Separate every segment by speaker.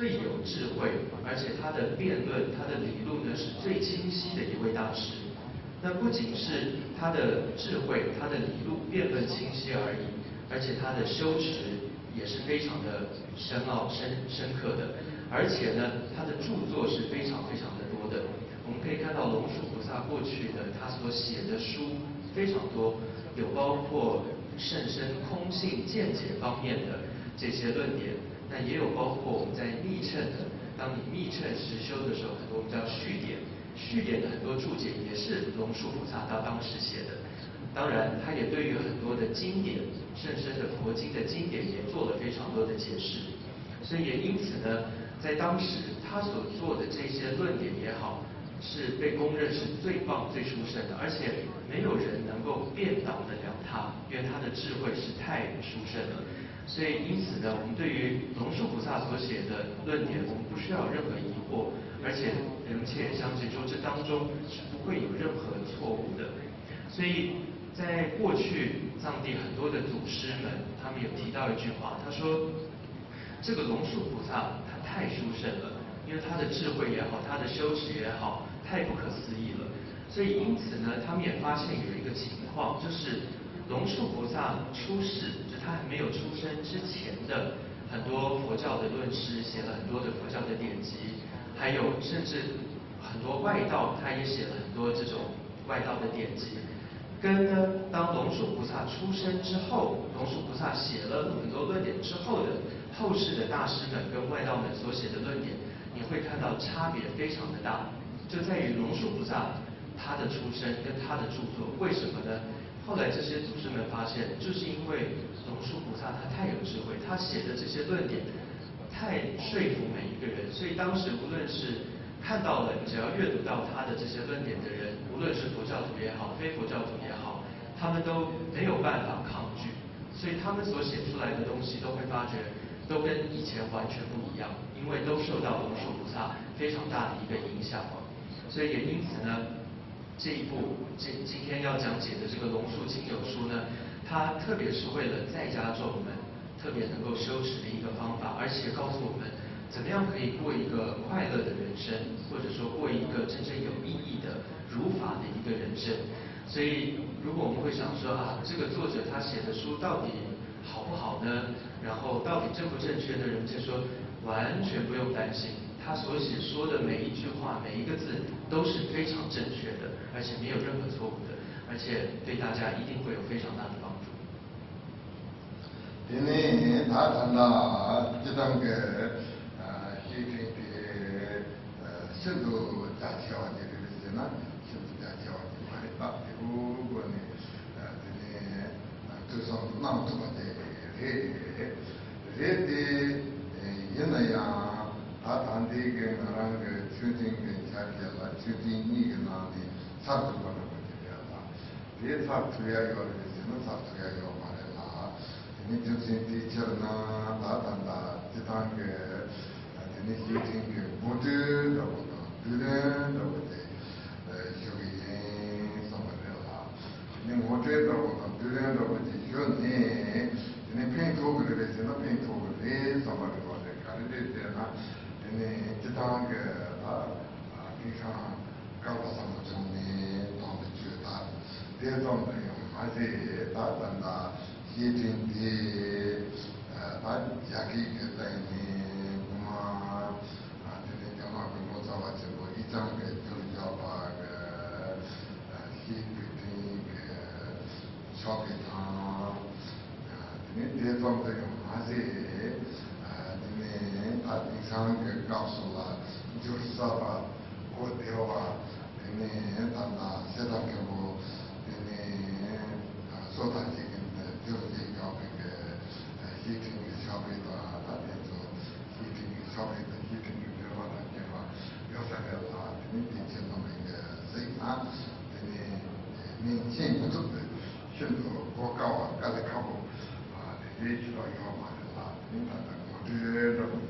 Speaker 1: 最有智慧，而且他的辩论、他的理路呢是最清晰的一位大师。那不仅是他的智慧、他的理路辩论清晰而已，而且他的修持也是非常的深奥、深深刻的。而且呢，他的著作是非常非常的多的。我们可以看到龙树菩萨过去的他所写的书非常多，有包括甚深空性见解方面的这些论点，那也有包括我们在密乘的，当你密乘实修的时候，很多我们叫序点，序点的很多注解也是龙树菩萨他当时写的。当然，他也对于很多的经典，甚深的佛经的经典也做了非常多的解释。所以也因此呢。在当时，他所做的这些论点也好，是被公认是最棒、最殊胜的，而且没有人能够辩倒得了他，因为他的智慧是太殊胜了。所以因此呢，我们对于龙树菩萨所写的论点，我们不需要有任何疑惑，而且人切相信说这当中是不会有任何错误的。所以在过去藏地很多的祖师们，他们有提到一句话，他说这个龙树菩萨他。太殊胜了，因为他的智慧也好，他的修持也好，太不可思议了。所以因此呢，他们也发现有一个情况，就是龙树菩萨出世，就他还没有出生之前的很多佛教的论师写了很多的佛教的典籍，还有甚至很多外道，他也写了很多这种外道的典籍。跟呢，当龙树菩萨出生之后，龙树菩萨写了很多论点之后的。后世的大师们跟外道们所写的论点，你会看到差别非常的大，就在于龙树菩萨他的出身跟他的著作，为什么呢？后来这些祖师们发现，就是因为龙树菩萨他太有智慧，他写的这些论点太说服每一个人，所以当时无论是看到了，只要阅读到他的这些论点的人，无论是佛教徒也好，非佛教徒也好，他们都没有办法抗拒，所以他们所写出来的东西都会发觉。都跟以前完全不一样，因为都受到龙树菩萨非常大的一个影响哦，所以也因此呢，这一部今今天要讲解的这个龙树亲友书呢，它特别是为了在家做我们特别能够修持的一个方法，而且告诉我们怎么样可以过一个快乐的人生，或者说过一个真正有意义的如法的一个人生。所以如果我们会想说啊，这个作者他写的书到底好不好呢？然后到底正不正确的人就说完全不用担心，他所写说的每一句话每一个字都是非常正确的，而且没有任何错误的，而且对大家一定会有非常大的帮助。
Speaker 2: 今年他谈到这段个呃西平的呃深度大桥的这个事呢，深度大桥的买大的如果呢呃今年呃就说那么多的嘿。rete yina ya ta tante ke tā tāndī kē ngārāṅ kē chūtīṅ kē chā kē lā chūtīṅ nī kē nā nī sā tu pā rā pati pē lā rē sā tu yā yō rē sī na sā tu yā yō mā rē lā tēnī chūtīṅ tī chā rā nā tā tāndā tī tāṅ kē tēnī chūtīṅ kē mū tū rā pā tā tū rē rā pā tē shū kē yēn sā pā rē lā tēnī mū tū rā pā tā tū rē rā pā tē shū nē tēnī pēng tō kē rē sī na pēng tō kē rē sā pā rē pā rē kā rē rē tē rā 네 주당 그아 이상 가고서 좀네 또 주다 대좀 아직 다단다. 예진디 아 야기 그때니 고마 아들이 정말 고자 가지고 이장 그 들려봐 그 시비디 그 쇼핑 아 네, 대좀 아직 강게 갑솔라 줄사바 오데와 네네 단나 세다케고 네네 소다지긴데 저기 가베게 히팅이 잡이다 아데도 히팅이 잡이다 히팅이 되어라 되와 요사가라 니치 노메게 세이나 네네 민치 무도 쳔도 고카와 가데 카고 아 네지로 요마라 니다다 고데로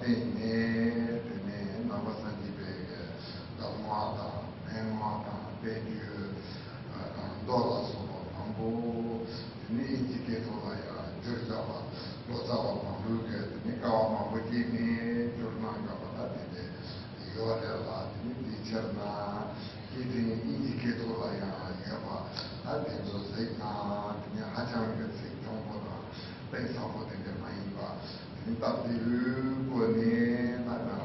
Speaker 2: ᱛᱮ ᱱᱮ ᱛᱮ ᱱᱮ ᱱᱟᱢᱟᱥᱟᱱ ᱫᱤᱵᱮ ᱫᱟᱢᱣᱟ ᱫᱟ pēngwā tāng pēkyū tāng dōlā sōpa tāng bō nī jīkē tōlā yā jūr chāpa dō chāpa tāng rū kē nī kāwā mā bō kī nī jūr nā kāpa tā tī tē yō rē lā nī tī chēr nā kī tī nī jīkē tōlā yā yā pā tā tī tō sēk nā nī hā chāng kē sēk chōng pō tā tē sā pō tē tē mā yī pā nī tā tī rū kō nī nā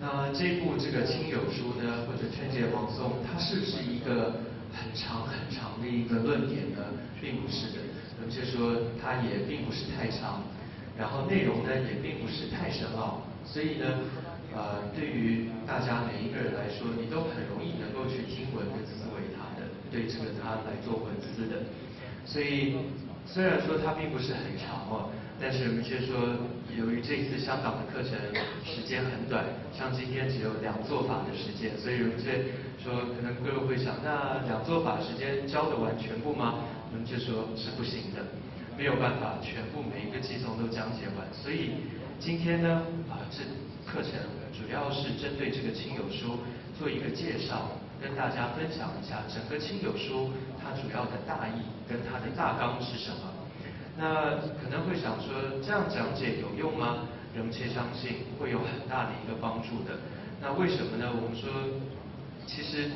Speaker 1: 那这部这个亲友书呢，或者劝诫黄松，它是不是一个很长很长的一个论点呢？并不是的。有些说它也并不是太长，然后内容呢也并不是太深奥，所以呢。呃，对于大家每一个人来说，你都很容易能够去听闻跟思维它的，对这个它来做文思的，所以虽然说它并不是很长哦。但是我们却说，由于这次香港的课程时间很短，像今天只有两做法的时间，所以我们却说，可能各位会想，那两做法时间教得完全部吗？我们就说是不行的，没有办法全部每一个寄送都讲解完。所以今天呢，啊，这课程主要是针对这个亲友书做一个介绍，跟大家分享一下整个亲友书它主要的大意跟它的大纲是什么。那可能会想说，这样讲解有用吗？人们切相信会有很大的一个帮助的。那为什么呢？我们说，其实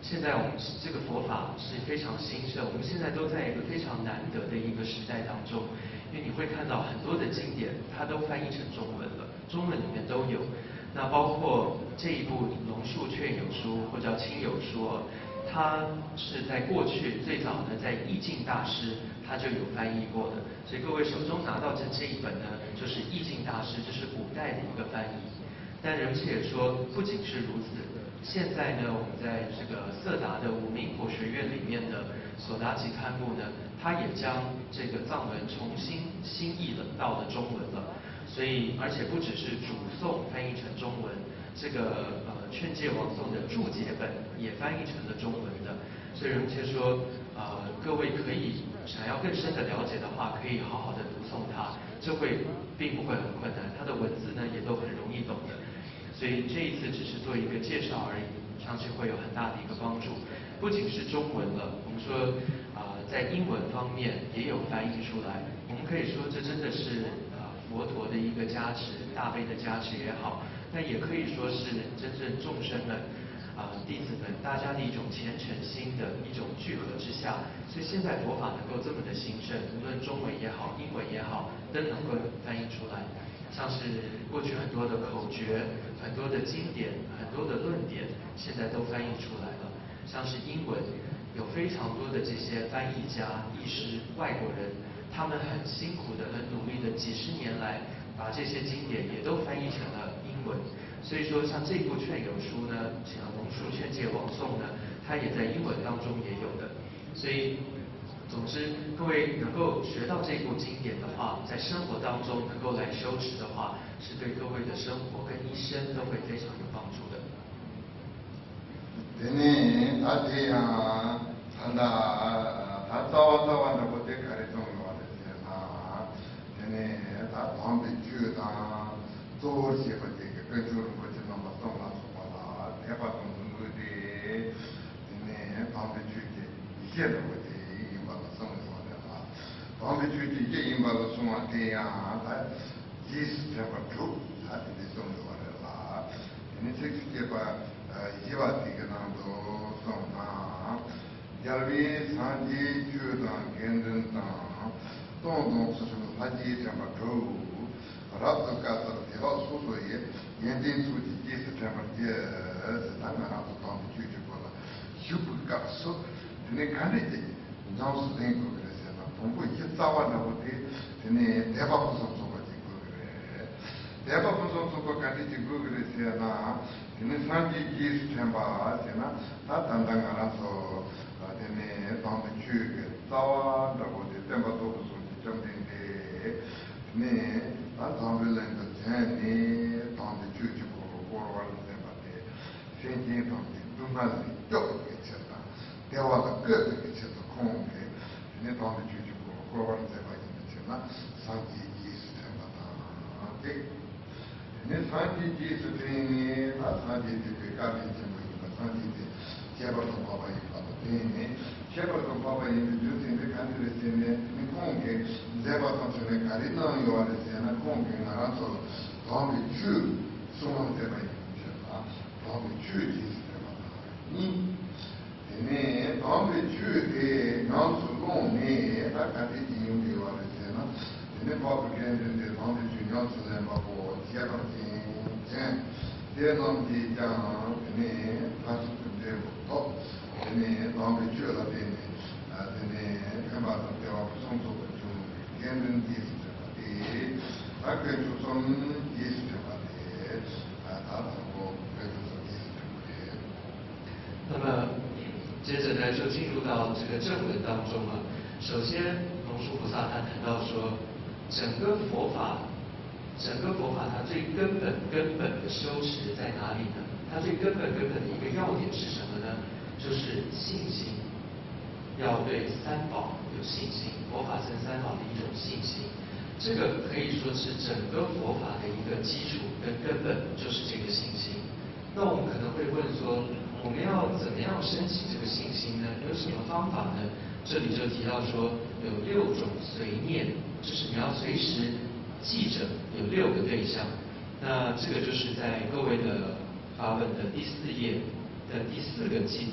Speaker 1: 现在我们这个佛法是非常兴盛，我们现在都在一个非常难得的一个时代当中，因为你会看到很多的经典，它都翻译成中文了，中文里面都有。那包括这一部《龙树劝友书》或叫《亲友书》，它是在过去最早呢，在意境大师。他就有翻译过的，所以各位手中拿到这这一本呢，就是意境大师，这是古代的一个翻译。但人们也说，不仅是如此，现在呢，我们在这个色达的五明佛学院里面的索达吉堪布呢，他也将这个藏文重新新译了到了中文了。所以，而且不只是主颂翻译成中文，这个呃劝诫王颂的注解本也翻译成了中文的。所以人们就说，呃，各位可以。想要更深的了解的话，可以好好的读诵它，这会并不会很困难。它的文字呢也都很容易懂的，所以这一次只是做一个介绍而已，相信会有很大的一个帮助。不仅是中文了，我们说啊，在英文方面也有翻译出来。我们可以说这真的是啊佛陀的一个加持，大悲的加持也好，那也可以说是真正众生们。啊，弟子们，大家的一种虔诚心的一种聚合之下，所以现在佛法能够这么的兴盛，无论中文也好，英文也好，都能够翻译出来。像是过去很多的口诀、很多的经典、很多的论点，现在都翻译出来了。像是英文，有非常多的这些翻译家、译师、外国人，他们很辛苦的、很努力的，几十年来把这些经典也都翻译成了英文。所以说，像这部劝友书呢，像龙书劝诫王颂呢，它也在英文当中也有的。所以，总之，各位能够学到这部经典的话，在生活当中能够来修持的话，是对各位的生活跟一生都会非常有帮助的。
Speaker 2: āmbi chūti je īmbā lō sūngā te yā tā jīs pēpa chū tā te te sōng yō rē lā tēne chēk chū ke pā jīvā tī ke nā tō sōng tā yalvī sāng jī chū tā kēndrīn tā tōng tōng sū sū tā jī pēpa chū rāb tō kā tā tē lā sū sō yē yēn tēn sū jī jīs pēpa jē tā ngā rā tō tōng chū chū kō lā shū pū kā sū tēne kā rē jī nāu sū tēng kō 공부 이제 싸워나고 돼 되네. 대박 무슨 소가 지고 그래. 대박 무슨 소가 같이 지고 그래서나. 되네 산지 기스 템바 되나. 다 단단 알아서 되네. 방도 주게 싸워나고 돼 대박도 무슨 좀 된대 네. 아담벨렌도 되네. 방도 주지 보고 보러 되는데. 생긴 방도 동안 또 괜찮다. 대화가 끝 괜찮다. 공개 네 방도 주 주고 보러와는 템바 있었나 산지 기스 템바다 네 ne sanji ji su trini, na sanji ji pe kari ji mu yi, na sanji ji cheba tu papa yi pa trini, cheba tu papa yi ju trini kani re se ne, ni kongi, zeba tu su ne kari nan yo re se na kongi na ran so, dhambi chu, sumam zeba yi mu che ta, dhambi chu ji su zeba ta, ni, trini, dhambi chu de, nan su long ne, ta kari ji yung de yo re se na, trini papa kien de,
Speaker 1: 今、首先，龙树菩萨他谈到说，整个佛法整个佛法它最根本根本的修持在哪里呢？它最根本根本的一个要点是什么呢？就是信心，要对三宝有信心。佛法僧三宝的一种信心，这个可以说是整个佛法的一个基础跟根本，就是这个信心。那我们可能会问说，我们要怎么样升起这个信心呢？有什么方法呢？这里就提到说，有六种随念，就是你要随时。记着有六个对象，那这个就是在各位的发问的第四页的第四个记子，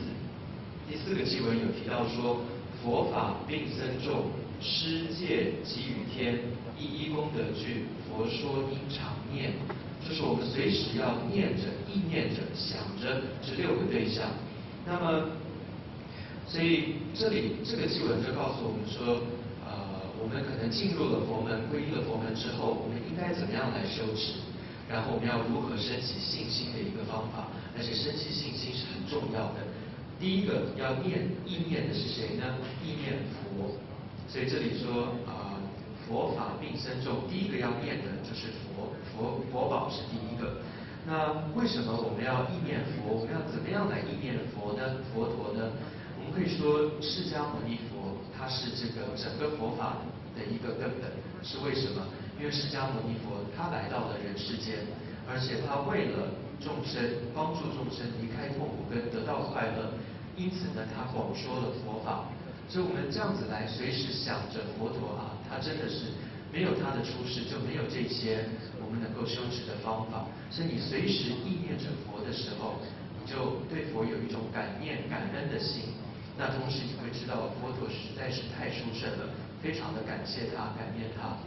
Speaker 1: 第四个记文有提到说，佛法并僧众，施戒给予天，一一功德具，佛说应常念，就是我们随时要念着、意念着、想着这六个对象。那么，所以这里这个经文就告诉我们说。呃我们可能进入了佛门，皈依了佛门之后，我们应该怎么样来修持？然后我们要如何升起信心的一个方法？而且升起信心是很重要的。第一个要念意念的是谁呢？意念佛。所以这里说啊，佛法并生咒，第一个要念的就是佛，佛佛宝是第一个。那为什么我们要意念佛？我们要怎么样来意念佛呢？佛陀呢？可以说释迦牟尼佛，他是这个整个佛法。的一个根本是为什么？因为释迦牟尼佛他来到了人世间，而且他为了众生帮助众生离开痛苦跟得到快乐，因此呢他广说了佛法。所以我们这样子来随时想着佛陀啊，他真的是没有他的出世就没有这些我们能够修持的方法。所以你随时意念着佛的时候，你就对佛有一种感念感恩的心。那同时你会知道佛陀实在是太殊胜了。非常的感谢他，感念他。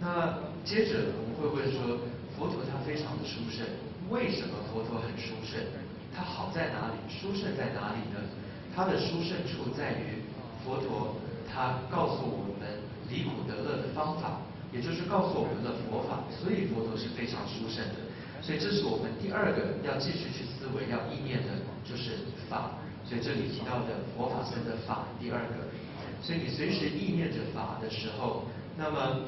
Speaker 1: 那接着我们会问说，佛陀他非常的殊胜，为什么佛陀很殊胜？他好在哪里？殊胜在哪里呢？他的殊胜处在于，佛陀他告诉我们离苦得乐的方法，也就是告诉我们的佛法，所以佛陀是非常殊胜的。所以这是我们第二个要继续去思维、要意念的，就是法。所以这里提到的佛法僧的法，第二个。所以你随时意念着法的时候，那么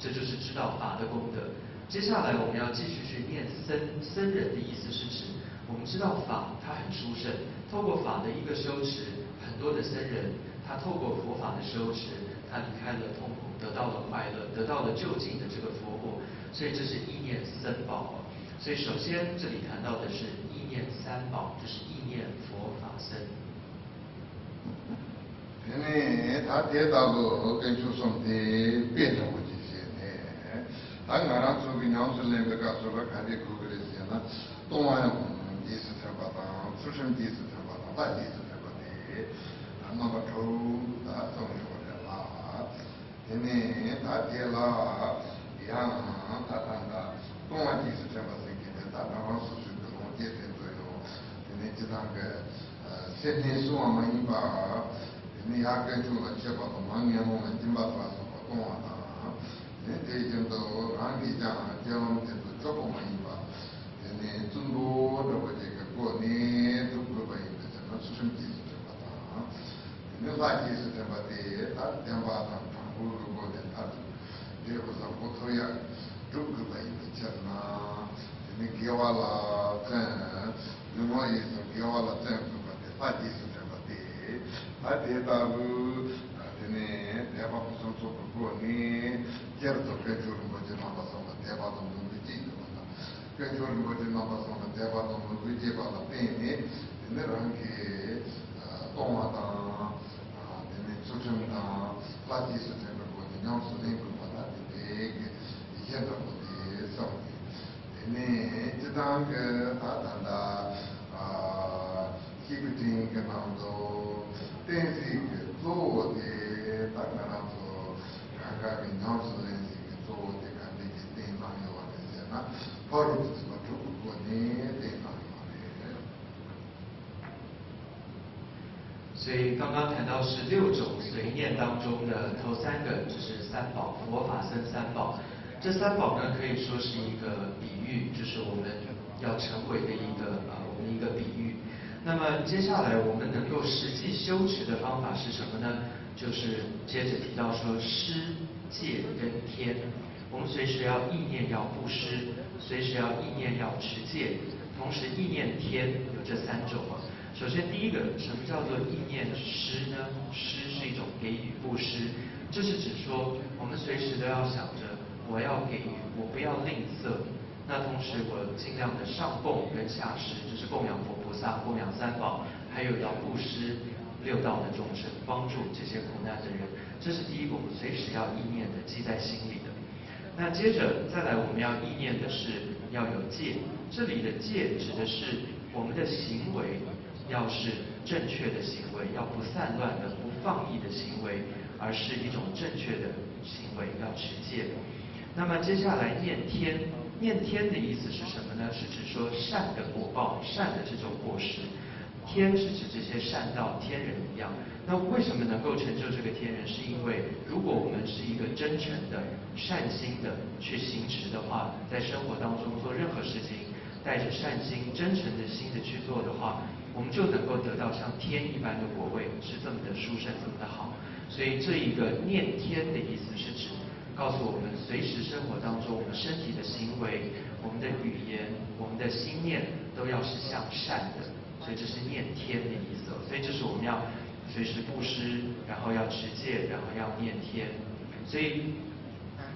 Speaker 1: 这就是知道法的功德。接下来我们要继续去念僧僧人的意思是指，我们知道法它很殊胜，透过法的一个修持，很多的僧人他透过佛法的修持，他离开了痛苦，得到了快乐，得到了就近的这个佛果。所以这是意念僧宝。所以首先这里谈到的是意念三宝，就是意念佛法僧。
Speaker 2: 因为他跌倒过，跟出生的变成过这些呢。他刚刚从个娘子那边告诉他，看的哥哥的些呢，东岸第四条八道，出生第四条八道，大第四条八道，他那个头他总是过来拉。因为他跌了，一样他当个东岸第四条八道。tete suwa ma yinpa ni ya kre chu la che pa to ma nge mo na jimba tra so pa to wa na ne te jem to rangi ja je wang te to cho po ma yinpa ne tsun do do pa je ka ko ne tu ku pa yinpa je na su shim ki su che pa ta. Ne sa ki su che pa te ta jem pa ta ta ku ku ko te ta te ko sa ko to ya tu ku pa yinpa che na. Ne ge wa la ten ne mo yi su ge wa la ten ku 파지 수트바데 아데다부 아데네 대바 무슨 소프고니 제르도 페주르 뭐지 나바서 대바도 문제지 페주르 뭐지 나바서 대바도 문제지 바다 페니 네랑게 토마타 아데네 소중다 파지 수트바고니 냠스네 그바다 데게 이제도 보디 소 네, 지당 그 다단다
Speaker 1: 所以刚刚谈到十六种随念当中的头三个就是三宝佛法僧三宝。这三宝呢可以说是一个比喻就是我们要成为的一个啊我们一个比喻。那么接下来我们能够实际修持的方法是什么呢？就是接着提到说施戒跟天，我们随时要意念要布施，随时要意念要持戒，同时意念天有这三种啊。首先第一个，什么叫做意念施呢？施是一种给予布施，就是指说我们随时都要想着我要给予，我不要吝啬。那同时我尽量的上供跟下施，就是供养佛菩萨、供养三宝，还有要布施。六道的众生，帮助这些苦难的人，这是第一步随时要意念的，记在心里的。那接着再来，我们要意念的是要有戒。这里的戒指的是我们的行为要是正确的行为，要不散乱的、不放逸的行为，而是一种正确的行为，要持戒。那么接下来念天，念天的意思是什么呢？是指说善的果报，善的这种果实。天是指这些善道天人一样，那为什么能够成就这个天人？是因为如果我们是一个真诚的善心的去行持的话，在生活当中做任何事情，带着善心、真诚的心的去做的话，我们就能够得到像天一般的果位，是这么的殊胜，这么的好。所以这一个念天的意思是指告诉我们，随时生活，体的行为、我们的语言、我们的心念都要是向善的。所以这是念天的意思，所以这是我们要随时布施，然后要持戒，然后要念天。所以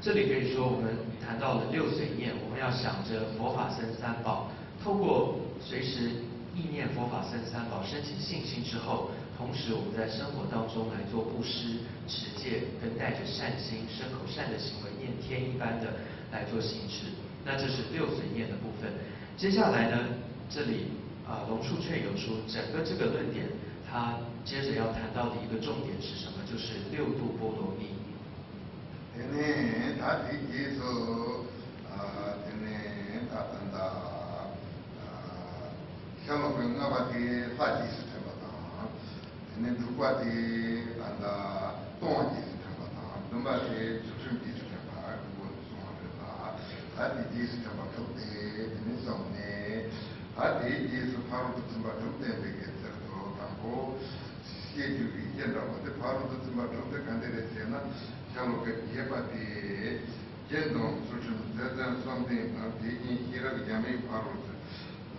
Speaker 1: 这里可以说我们谈到了六随念，我们要想着佛法僧三宝，透过随时意念佛法僧三宝，升起信心之后，同时我们在生活当中来做布施、持戒，跟带着善心、身口善的行为念天一般的来做行持。那这是六随念的部分。接下来呢，这里。啊，龙树却有说，整个这个论点，他接着要谈到的一个重点是什么？就是六度波罗蜜。
Speaker 2: adi jesu chamba tukde, dini somne, adi jesu paru tu tsumba tukde beke tsarto tango, sike yuki kenda wate paru tu tsumba tukde kante re sena, chalo ke yeba de, kendo sushun zazan somde, degi kira yame paru tu,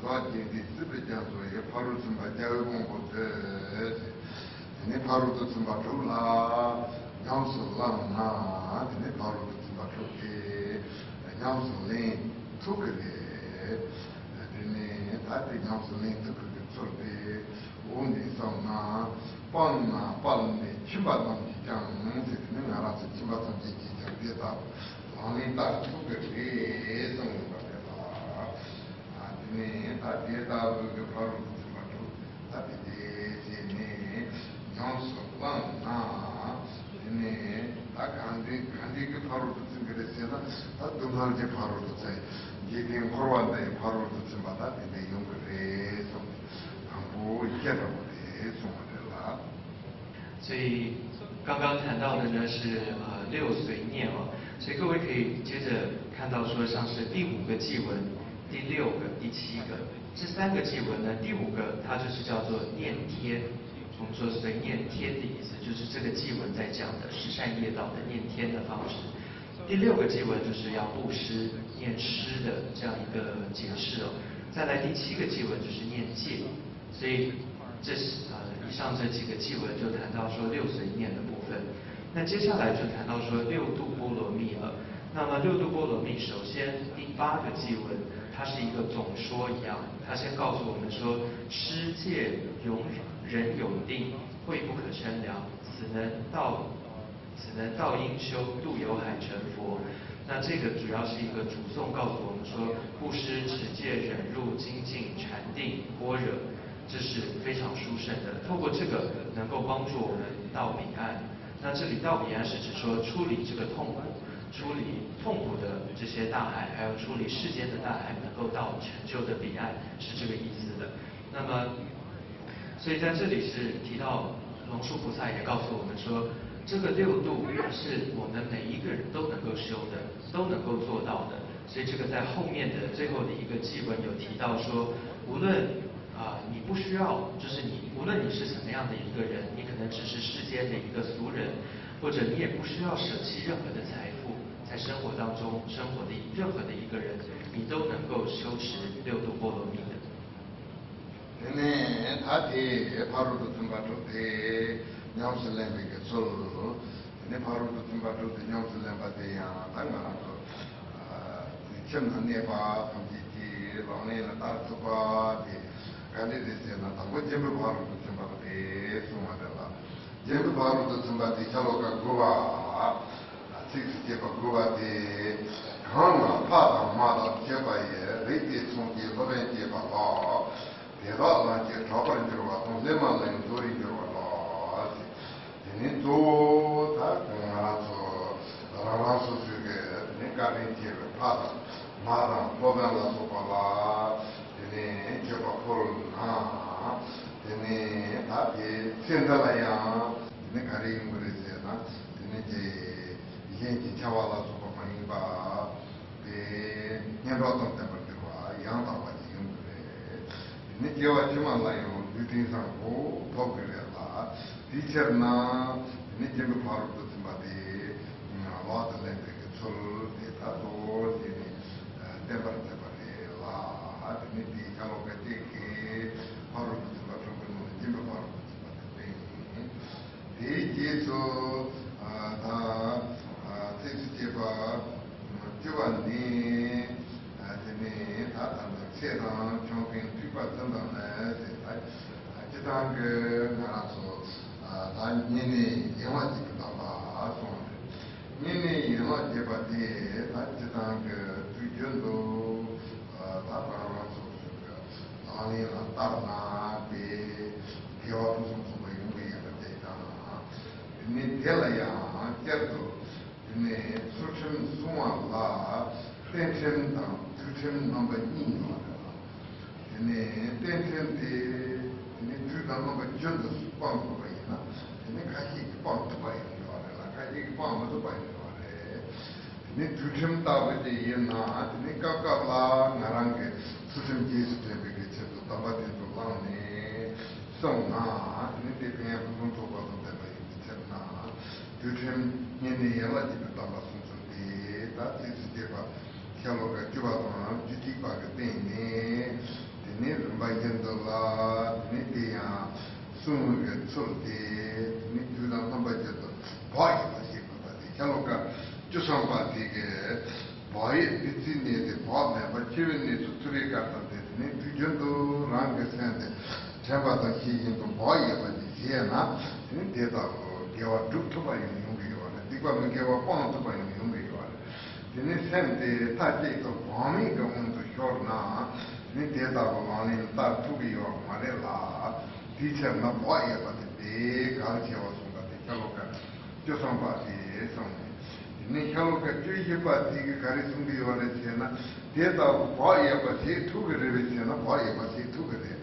Speaker 2: lwa jendi tsibi jansu, ye paru tsumba jaga gombo te, dini paru tu tsumba tukla, nyamsu lam na, dini paru tu tsumba tukde, nyamsu len tukri dine tati nyamsu len tukri tsurdi undi samna panna palni chimba tamji kyang nungsi dine nga ratsi chimba tamji ki kyang dita lani tar tukri sangu kapela dine tati eta vuga paru chimba tu tati dine nyamsu lan na dine ta gandhi gandhi ki paru
Speaker 1: 所以刚刚谈到的呢是呃六随念哦。所以各位可以接着看到说像是第五个祭文第六个第七个这三个祭文呢第五个它就是叫做念天我们说随念天的意思就是这个祭文在讲的十善业道的念天的方式。第六个祭文就是要布施、念诗的这样一个解释哦。再来第七个祭文就是念戒，所以这是呃以上这几个祭文就谈到说六随念的部分。那接下来就谈到说六度波罗蜜了。那么六度波罗蜜，首先第八个祭文，它是一个总说一样，它先告诉我们说：施戒永人永定，慧不可称量，此能道。只能道因修，渡有海成佛。那这个主要是一个主颂，告诉我们说，布施、持戒、忍辱、精进、禅定、般若，这是非常殊胜的。透过这个，能够帮助我们到彼岸。那这里到彼岸是指说，处理这个痛苦，处理痛苦的这些大海，还有处理世间的大海，能够到成就的彼岸，是这个意思的。那么，所以在这里是提到龙树菩萨也告诉我们说。这个六度是我们每一个人都能够修的，都能够做到的。所以这个在后面的最后的一个记文有提到说，无论啊你不需要，就是你无论你是什么样的一个人，你可能只是世间的一个俗人，或者你也不需要舍弃任何的财富，在生活当中生活的任何的一个人，你都能够修持六度波罗蜜的。
Speaker 2: nyamsa lembe ke tsolo lolo, ne paru tu tumba tu tu nyamsa lemba te ya, ta nga ranzo, chen na ne pa, panji ti, longne na ta tsu pa, te, kali de se na tango jembe paru tu tumba te, suma de la, jembe paru tu tumba te, chalo ka guwa, tsik si jeba guwa te, kanga pa ta ma ta jeba ye, re te tsung ki, loren jeba la, te la la je, chabar jirwa, tong zema len, zori jirwa, 니도 타가서 라마서 주게 니까네 티르 파다 마라 보면라 소파라 되네 제가 포르나 되네 아게 센다라야 니까리 무르세나 되네 제 이게 차와라 소파마니 바데 녀버던 때문에와 양다와 지금 그래 니 제가 지만 라요 유진상 고 포그래라 teacher na ni jeng par bu tim ba de na wa de le de ke chul de ta do de ni de ba de ba de la ha de ni di ka lo ke te ke par bu tim ba chul ke ni jeng par bu tim ba de de je zo ta eh, te su je ba je wa ni eh, de ni ta ta na che na chong pin tu pa zhen da na de ta je ta ge na so 다 니네 영화 찍다 봐. 니네 영화 제바디 다 지단 그 뒤전도 아 다바라서 아니 나타나 비 비와 무슨 뭐 이런 게 있다. 니 텔라야 께도 니 소션 수마라 텐션다 텐션 넘버 2 니 텐션데 니 주다 넘버 내 같이 뻥도 봐야 되나 같이 뻥도 봐야 되나 내 주심 답에 이나 내 까까라 나랑게 주심 계속 되게 제도 답아도 라네 송나 내 대비에 부분도 봐도 되나 있잖아 주심 얘네 얘가 집에 담았으면 좋지 다 제시게 봐 캬로가 주바도 주디 바게 되네 되네 좀 봐야 된다 되네 tsum yu tsum di mi yu na tamba je to bhayi ma shi ma ba di kyalo ka ju sam ba di ge bhayi di tsi ne di bha me ba chiwe ne tu turi ka ta di di ne tu jun tu rang ge sen de tenpa ta shi yin tu bhayi ba di je na di de ta ko gewa duk tu ba yu yung ge wa ne di kwa mi gewa pong tu ba yu yung ge wa ne di ne sen de ta je to bhami ga un tu shor na di ne de ta ko ma ne ta tu bi yo ma re la teacher na kwa ya ba de ga ji wa sung ga de ka lo ka? Jo song ba de song ne ka lo ka ji ji ba ti ga ri sung di wa le che na. De da kwa ya ba ji tu ge re che na kwa ya ba ji tu ge re.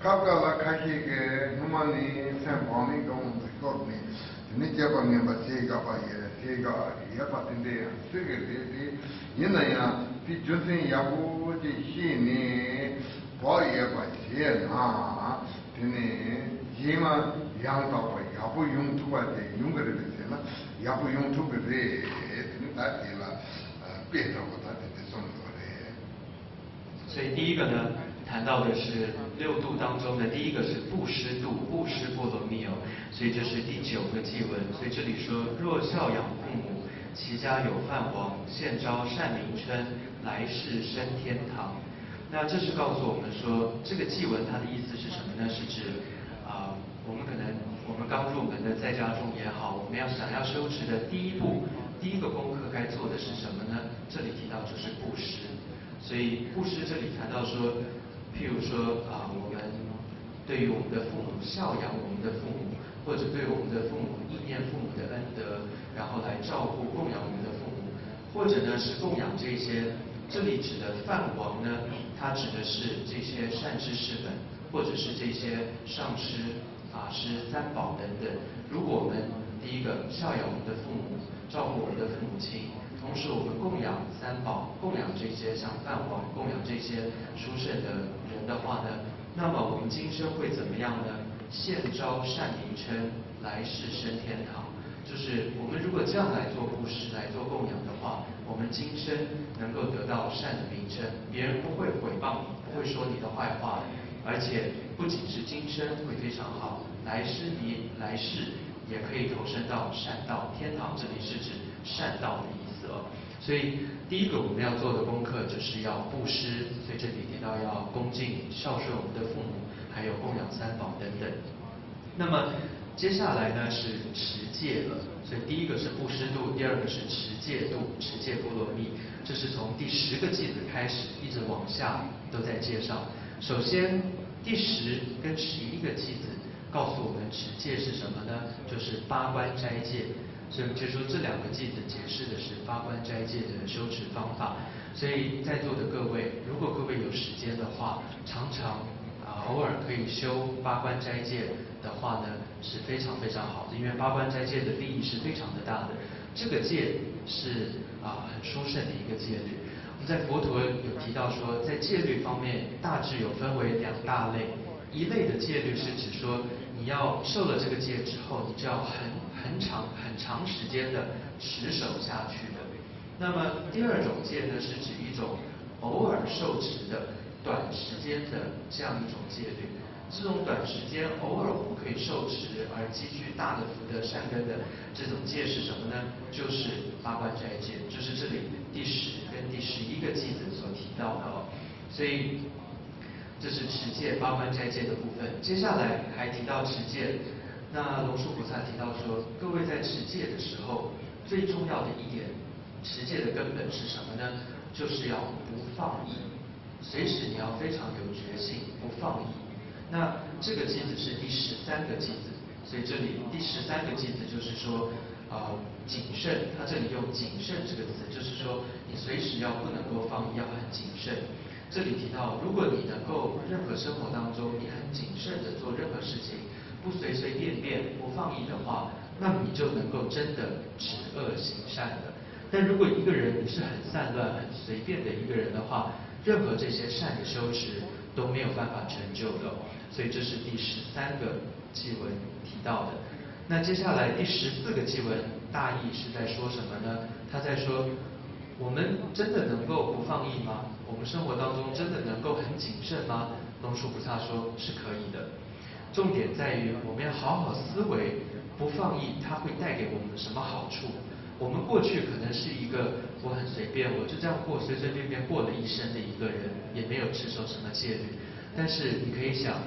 Speaker 2: Ka ka la ka ji ge nu ma ni sen ba ni ga un de ko ni. Ne je ba ni ba ji ga ba ye ji ga ya ba de de su ge de de yin na ya ti ju sen ya bu ji shi ni kwa ya ba ji na.
Speaker 1: 所以第一个呢谈到的是六度当中的第一个是布施度布施波罗蜜哦所以这是第九个祭文所以这里说若孝养父母齐家有饭王现招善名称来世生天堂那这是告诉我们说这个祭文它的意思是什么呢？是指啊、我们可能我们刚入门的在家中也好，我们要想要修持的第一步，第一个功课该做的是什么呢？这里提到就是布施。所以布施这里谈到说，譬如说啊，我们对于我们的父母孝养我们的父母，或者对我们的父母意念父母的恩德，然后来照顾供养我们的父母，或者呢是供养这些，这里指的饭王呢，它指的是这些善知识们，或者是这些上师、法师、三宝等等。如果我们第一个孝养我们的父母，照顾我们的父母亲，同时我们供养三宝，供养这些像饭王，供养这些殊胜的人的话呢，那么我们今生会怎么样呢？现招善名称，来世升天堂。就是我们如果这样来做布施、来做供养的话，我们今生能够得到善的名称，别人不会诽谤你，不会说你的坏话，而且不仅是今生会非常好，来世你来世也可以投身到善道，天堂这里是指善道的意思哦。所以第一个我们要做的功课就是要布施，所以这里提到要恭敬孝顺我们的父母，还有供养三宝等等。那么接下来呢是持戒了，所以第一个是布施度，第二个是持戒度，持戒波罗蜜，这是从第十个句子开始一直往下都在介绍。首先第十跟十一个句子告诉我们持戒是什么呢？就是八关斋戒。所以就说这两个句子解释的是八关斋戒的修持方法。所以在座的各位，如果各位有时间的话，常常啊偶尔可以修八关斋戒的话呢，是非常非常好的，因为八关斋戒的利益是非常的大的。这个戒是啊很殊胜的一个戒律。在佛陀有提到说，在戒律方面大致有分为两大类，一类的戒律是指说你要受了这个戒之后，你就要很很长很长时间的持守下去的。那么第二种戒呢，是指一种偶尔受持的短时间的这样一种戒律。这种短时间偶尔我们可以受持而积聚大的福德善根的这种戒是什么呢？就是八关斋戒，就是这里第十跟第十一个句子所提到的哦。所以这是持戒八关斋戒的部分。接下来还提到持戒，那龙树菩萨提到说，各位在持戒的时候，最重要的一点，持戒的根本是什么呢？就是要不放逸，随时你要非常有决心，不放逸。那这个句子是第十三个句子，所以这里第十三个句子就是说，呃，谨慎。它这里用谨慎这个词，就是说你随时要不能够放，要很谨慎。这里提到，如果你能够任何生活当中你很谨慎的做任何事情，不随随便便、不放逸的话，那你就能够真的止恶行善的。但如果一个人你是很散乱、很随便的一个人的话，任何这些善的修持都没有办法成就的。所以这是第十三个祭文提到的。那接下来第十四个祭文大意是在说什么呢？他在说，我们真的能够不放逸吗？我们生活当中真的能够很谨慎吗？龙树菩萨说是可以的。重点在于我们要好好思维，不放逸它会带给我们什么好处？我们过去可能是一个我很随便，我就这样过，随随便便过了一生的一个人，也没有持守什么戒律。但是你可以想，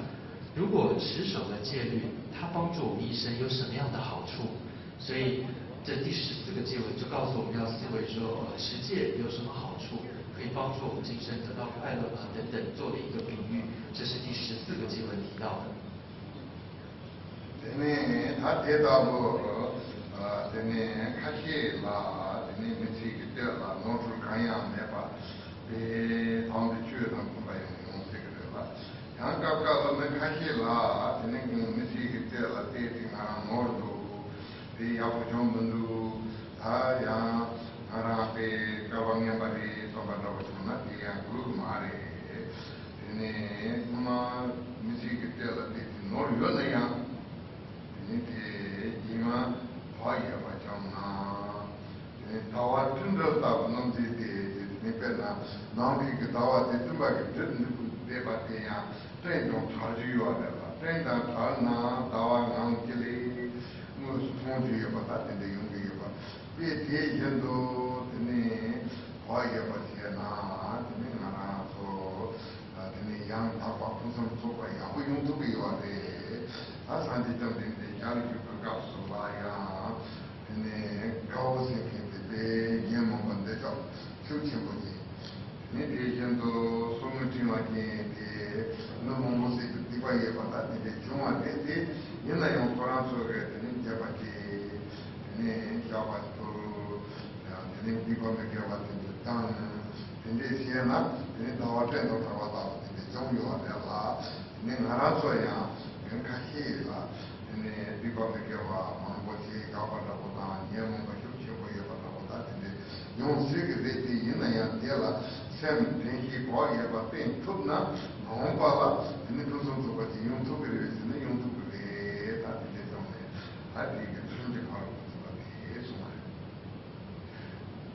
Speaker 1: 如果持守了戒律，它帮助我们一生有什么样的好处？所以这第十四个戒文就告诉我们要思维说，持戒有什么好处？可以帮助我们今生得到快乐啊等等，做的一个比喻。这是第十四个戒文提到的。
Speaker 2: kashi la, dine mitsi kite la, nonsu kanya mepa, de tangdi chu dang kumbha yung nonsi kite la. Yang kap kata dine kashi la, dine mitsi kite la, de tinga mordu, de yapu chombandu, ta yang ngara pe kawangya bari sopa raba chumna, de yang guru maare, dine kuma mitsi kite la, de nor yona yang, dine de ima pāyā pācāṁ dāwā tīndrā tāpa nāṁ tī tī nipē nā nāṁ tī kī dāwā tī tīmbā kī tīr nipū tē pā tē yā tēn tōng thār jī yuwa tē pā tēn tā thār nā dāwā nāṁ kī lī ngū sūng jī yuwa tā tē tē yung kī yuwa pē tē yin tō tē nē pāyā pā tē nā tē nē ngā rā sō tē nē yāng tā pā pūsam sō pā yā hu yung tū kī yuwa tē tā sāntī tāng tē tē yāng kī pā kāp sō pā yā 네 나라서 드네 양 다과 분선 속과 야고 용도비 와데 아산지 좀 된데 야리 그가 소바야 드네 가오세케데 예mon 건데죠. 추치보지 네 대전도 소문팀하게 너무 모습이 디바에 받아 근데 중앙에 옛날에 코란 속에 jabati ne jabatu ne bigo me ke wa tin tan ne sia na ne da wa ten do wa ta ne jong yo ne la ne ngara so ya kan ka hi la ne bigo me ke wa ma bo ti ka pa da ko ta ne mo ba chu chu ko ya pa da ko ta ne yo si ke de ti yin na ya de la sem ne hi ko ya ba ten tu na mo pa la ne tu so to ba ti yong tu ke ne yong tu ke ta ti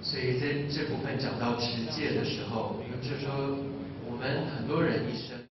Speaker 1: 所以在这部分讲到持戒的时候，就是说我们很多人一生。